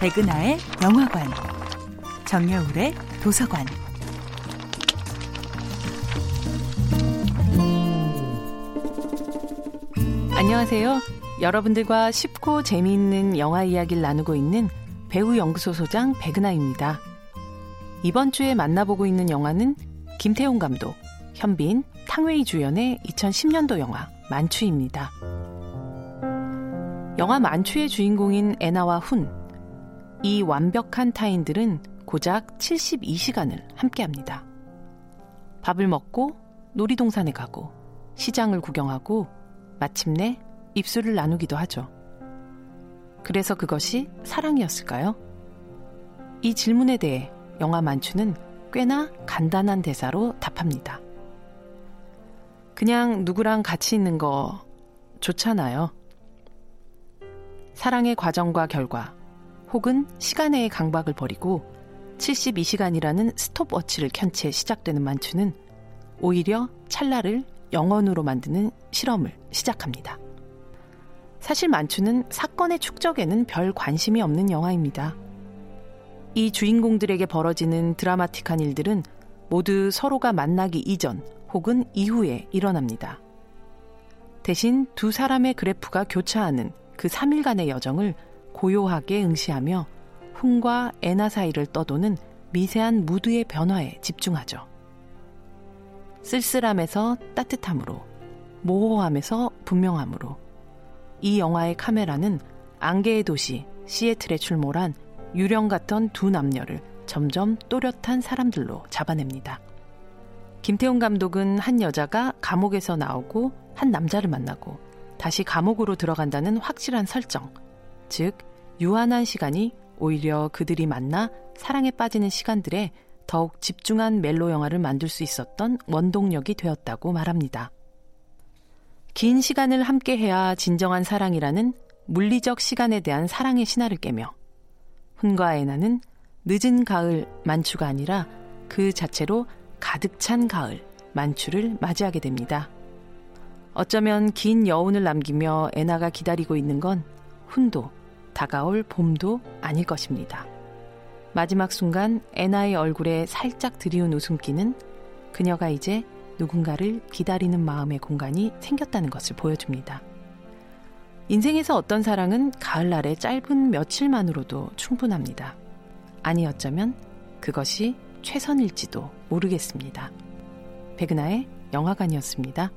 백은하의 영화관, 정여울의 도서관. 안녕하세요. 여러분들과 쉽고 재미있는 영화 이야기를 나누고 있는 배우 연구소 소장 백은하입니다. 이번 주에 만나보고 있는 영화는 김태용 감독, 현빈, 탕웨이 주연의 2010년도 영화 만추입니다. 영화 만추의 주인공인 애나와 훈, 이 완벽한 타인들은 고작 72시간을 함께합니다. 밥을 먹고 놀이동산에 가고 시장을 구경하고 마침내 입술을 나누기도 하죠. 그래서 그것이 사랑이었을까요? 이 질문에 대해 영화 만추는 꽤나 간단한 대사로 답합니다. 그냥 누구랑 같이 있는 거 좋잖아요. 사랑의 과정과 결과, 혹은 시간의 강박을 버리고 72시간이라는 스톱워치를 켠 채 시작되는 만추는 오히려 찰나를 영원으로 만드는 실험을 시작합니다. 사실 만추는 사건의 축적에는 별 관심이 없는 영화입니다. 이 주인공들에게 벌어지는 드라마틱한 일들은 모두 서로가 만나기 이전 혹은 이후에 일어납니다. 대신 두 사람의 그래프가 교차하는 그 3일간의 여정을 고요하게 응시하며 훈과 애나 사이를 떠도는 미세한 무드의 변화에 집중하죠. 쓸쓸함에서 따뜻함으로, 모호함에서 분명함으로, 이 영화의 카메라는 안개의 도시 시애틀에 출몰한 유령 같던 두 남녀를 점점 또렷한 사람들로 잡아냅니다. 김태훈 감독은 한 여자가 감옥에서 나오고 한 남자를 만나고 다시 감옥으로 들어간다는 확실한 설정, 즉 유한한 시간이 오히려 그들이 만나 사랑에 빠지는 시간들에 더욱 집중한 멜로 영화를 만들 수 있었던 원동력이 되었다고 말합니다. 긴 시간을 함께 해야 진정한 사랑이라는 물리적 시간에 대한 사랑의 신화를 깨며 훈과 애나는 늦은 가을 만추가 아니라 그 자체로 가득 찬 가을 만추를 맞이하게 됩니다. 어쩌면 긴 여운을 남기며 애나가 기다리고 있는 건 훈도 다가올 봄도 아닐 것입니다. 마지막 순간 애나의 얼굴에 살짝 드리운 웃음기는 그녀가 이제 누군가를 기다리는 마음의 공간이 생겼다는 것을 보여줍니다. 인생에서 어떤 사랑은 가을날의 짧은 며칠만으로도 충분합니다. 아니 어쩌면 그것이 최선일지도 모르겠습니다. 백은하의 영화관이었습니다.